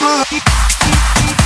Bye.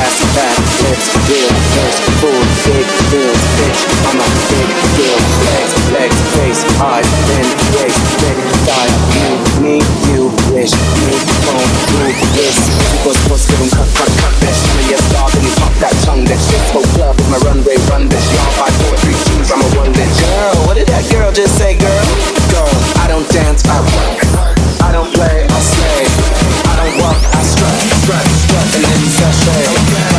Ass, back Let's deal first. Full big bills Bitch, I'm a big deal. Legs, legs, face, eyes Then race, big thighs. You, me, you wish You don't do this. Equals plus, give them cut, cut, cut That shit, a dog And you pop that tongue That shit, so club With my runway, run this Y'all, five, four, three, two, I'm a one bitch. girl What did that girl just say, girl? Girl, I don't dance, I work. I don't play, feeling sachet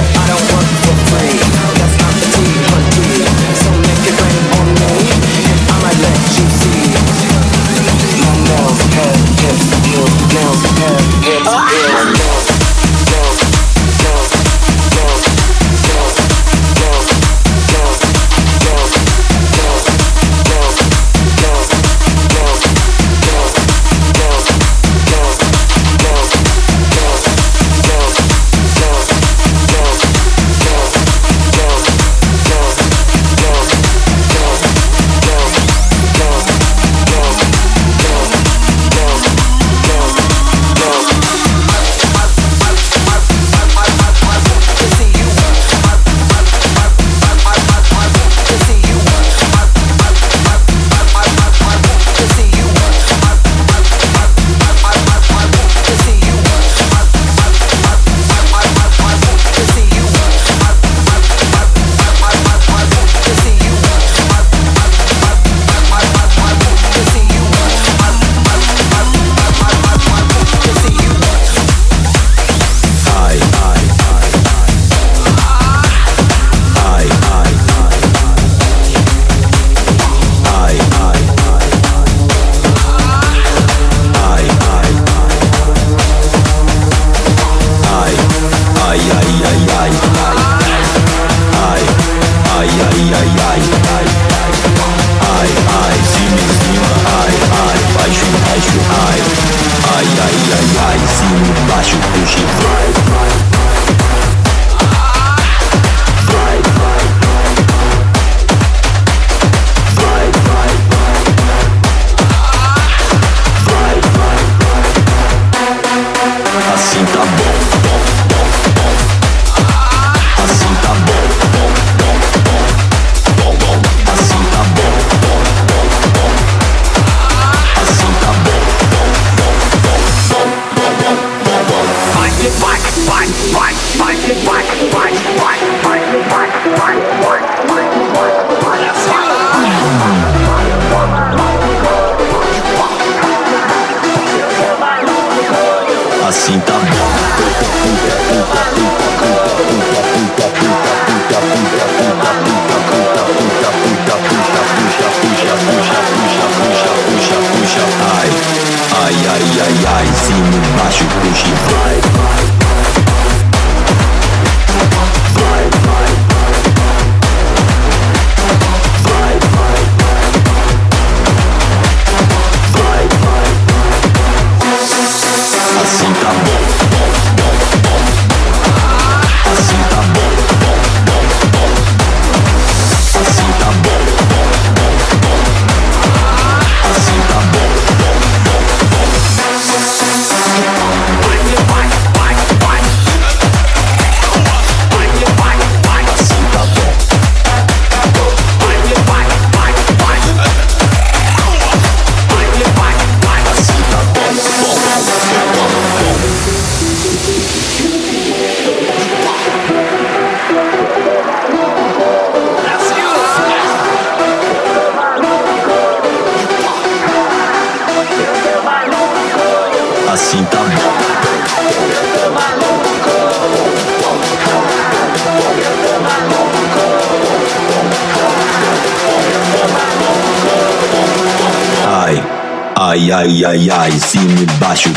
ai, ai, ai, ai, cima e baixo,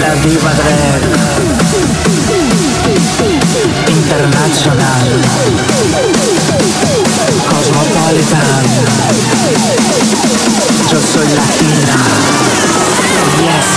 la diva drag internacional, cosmopolitan, yo soy latina, yes.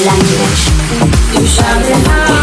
language. You shout it out,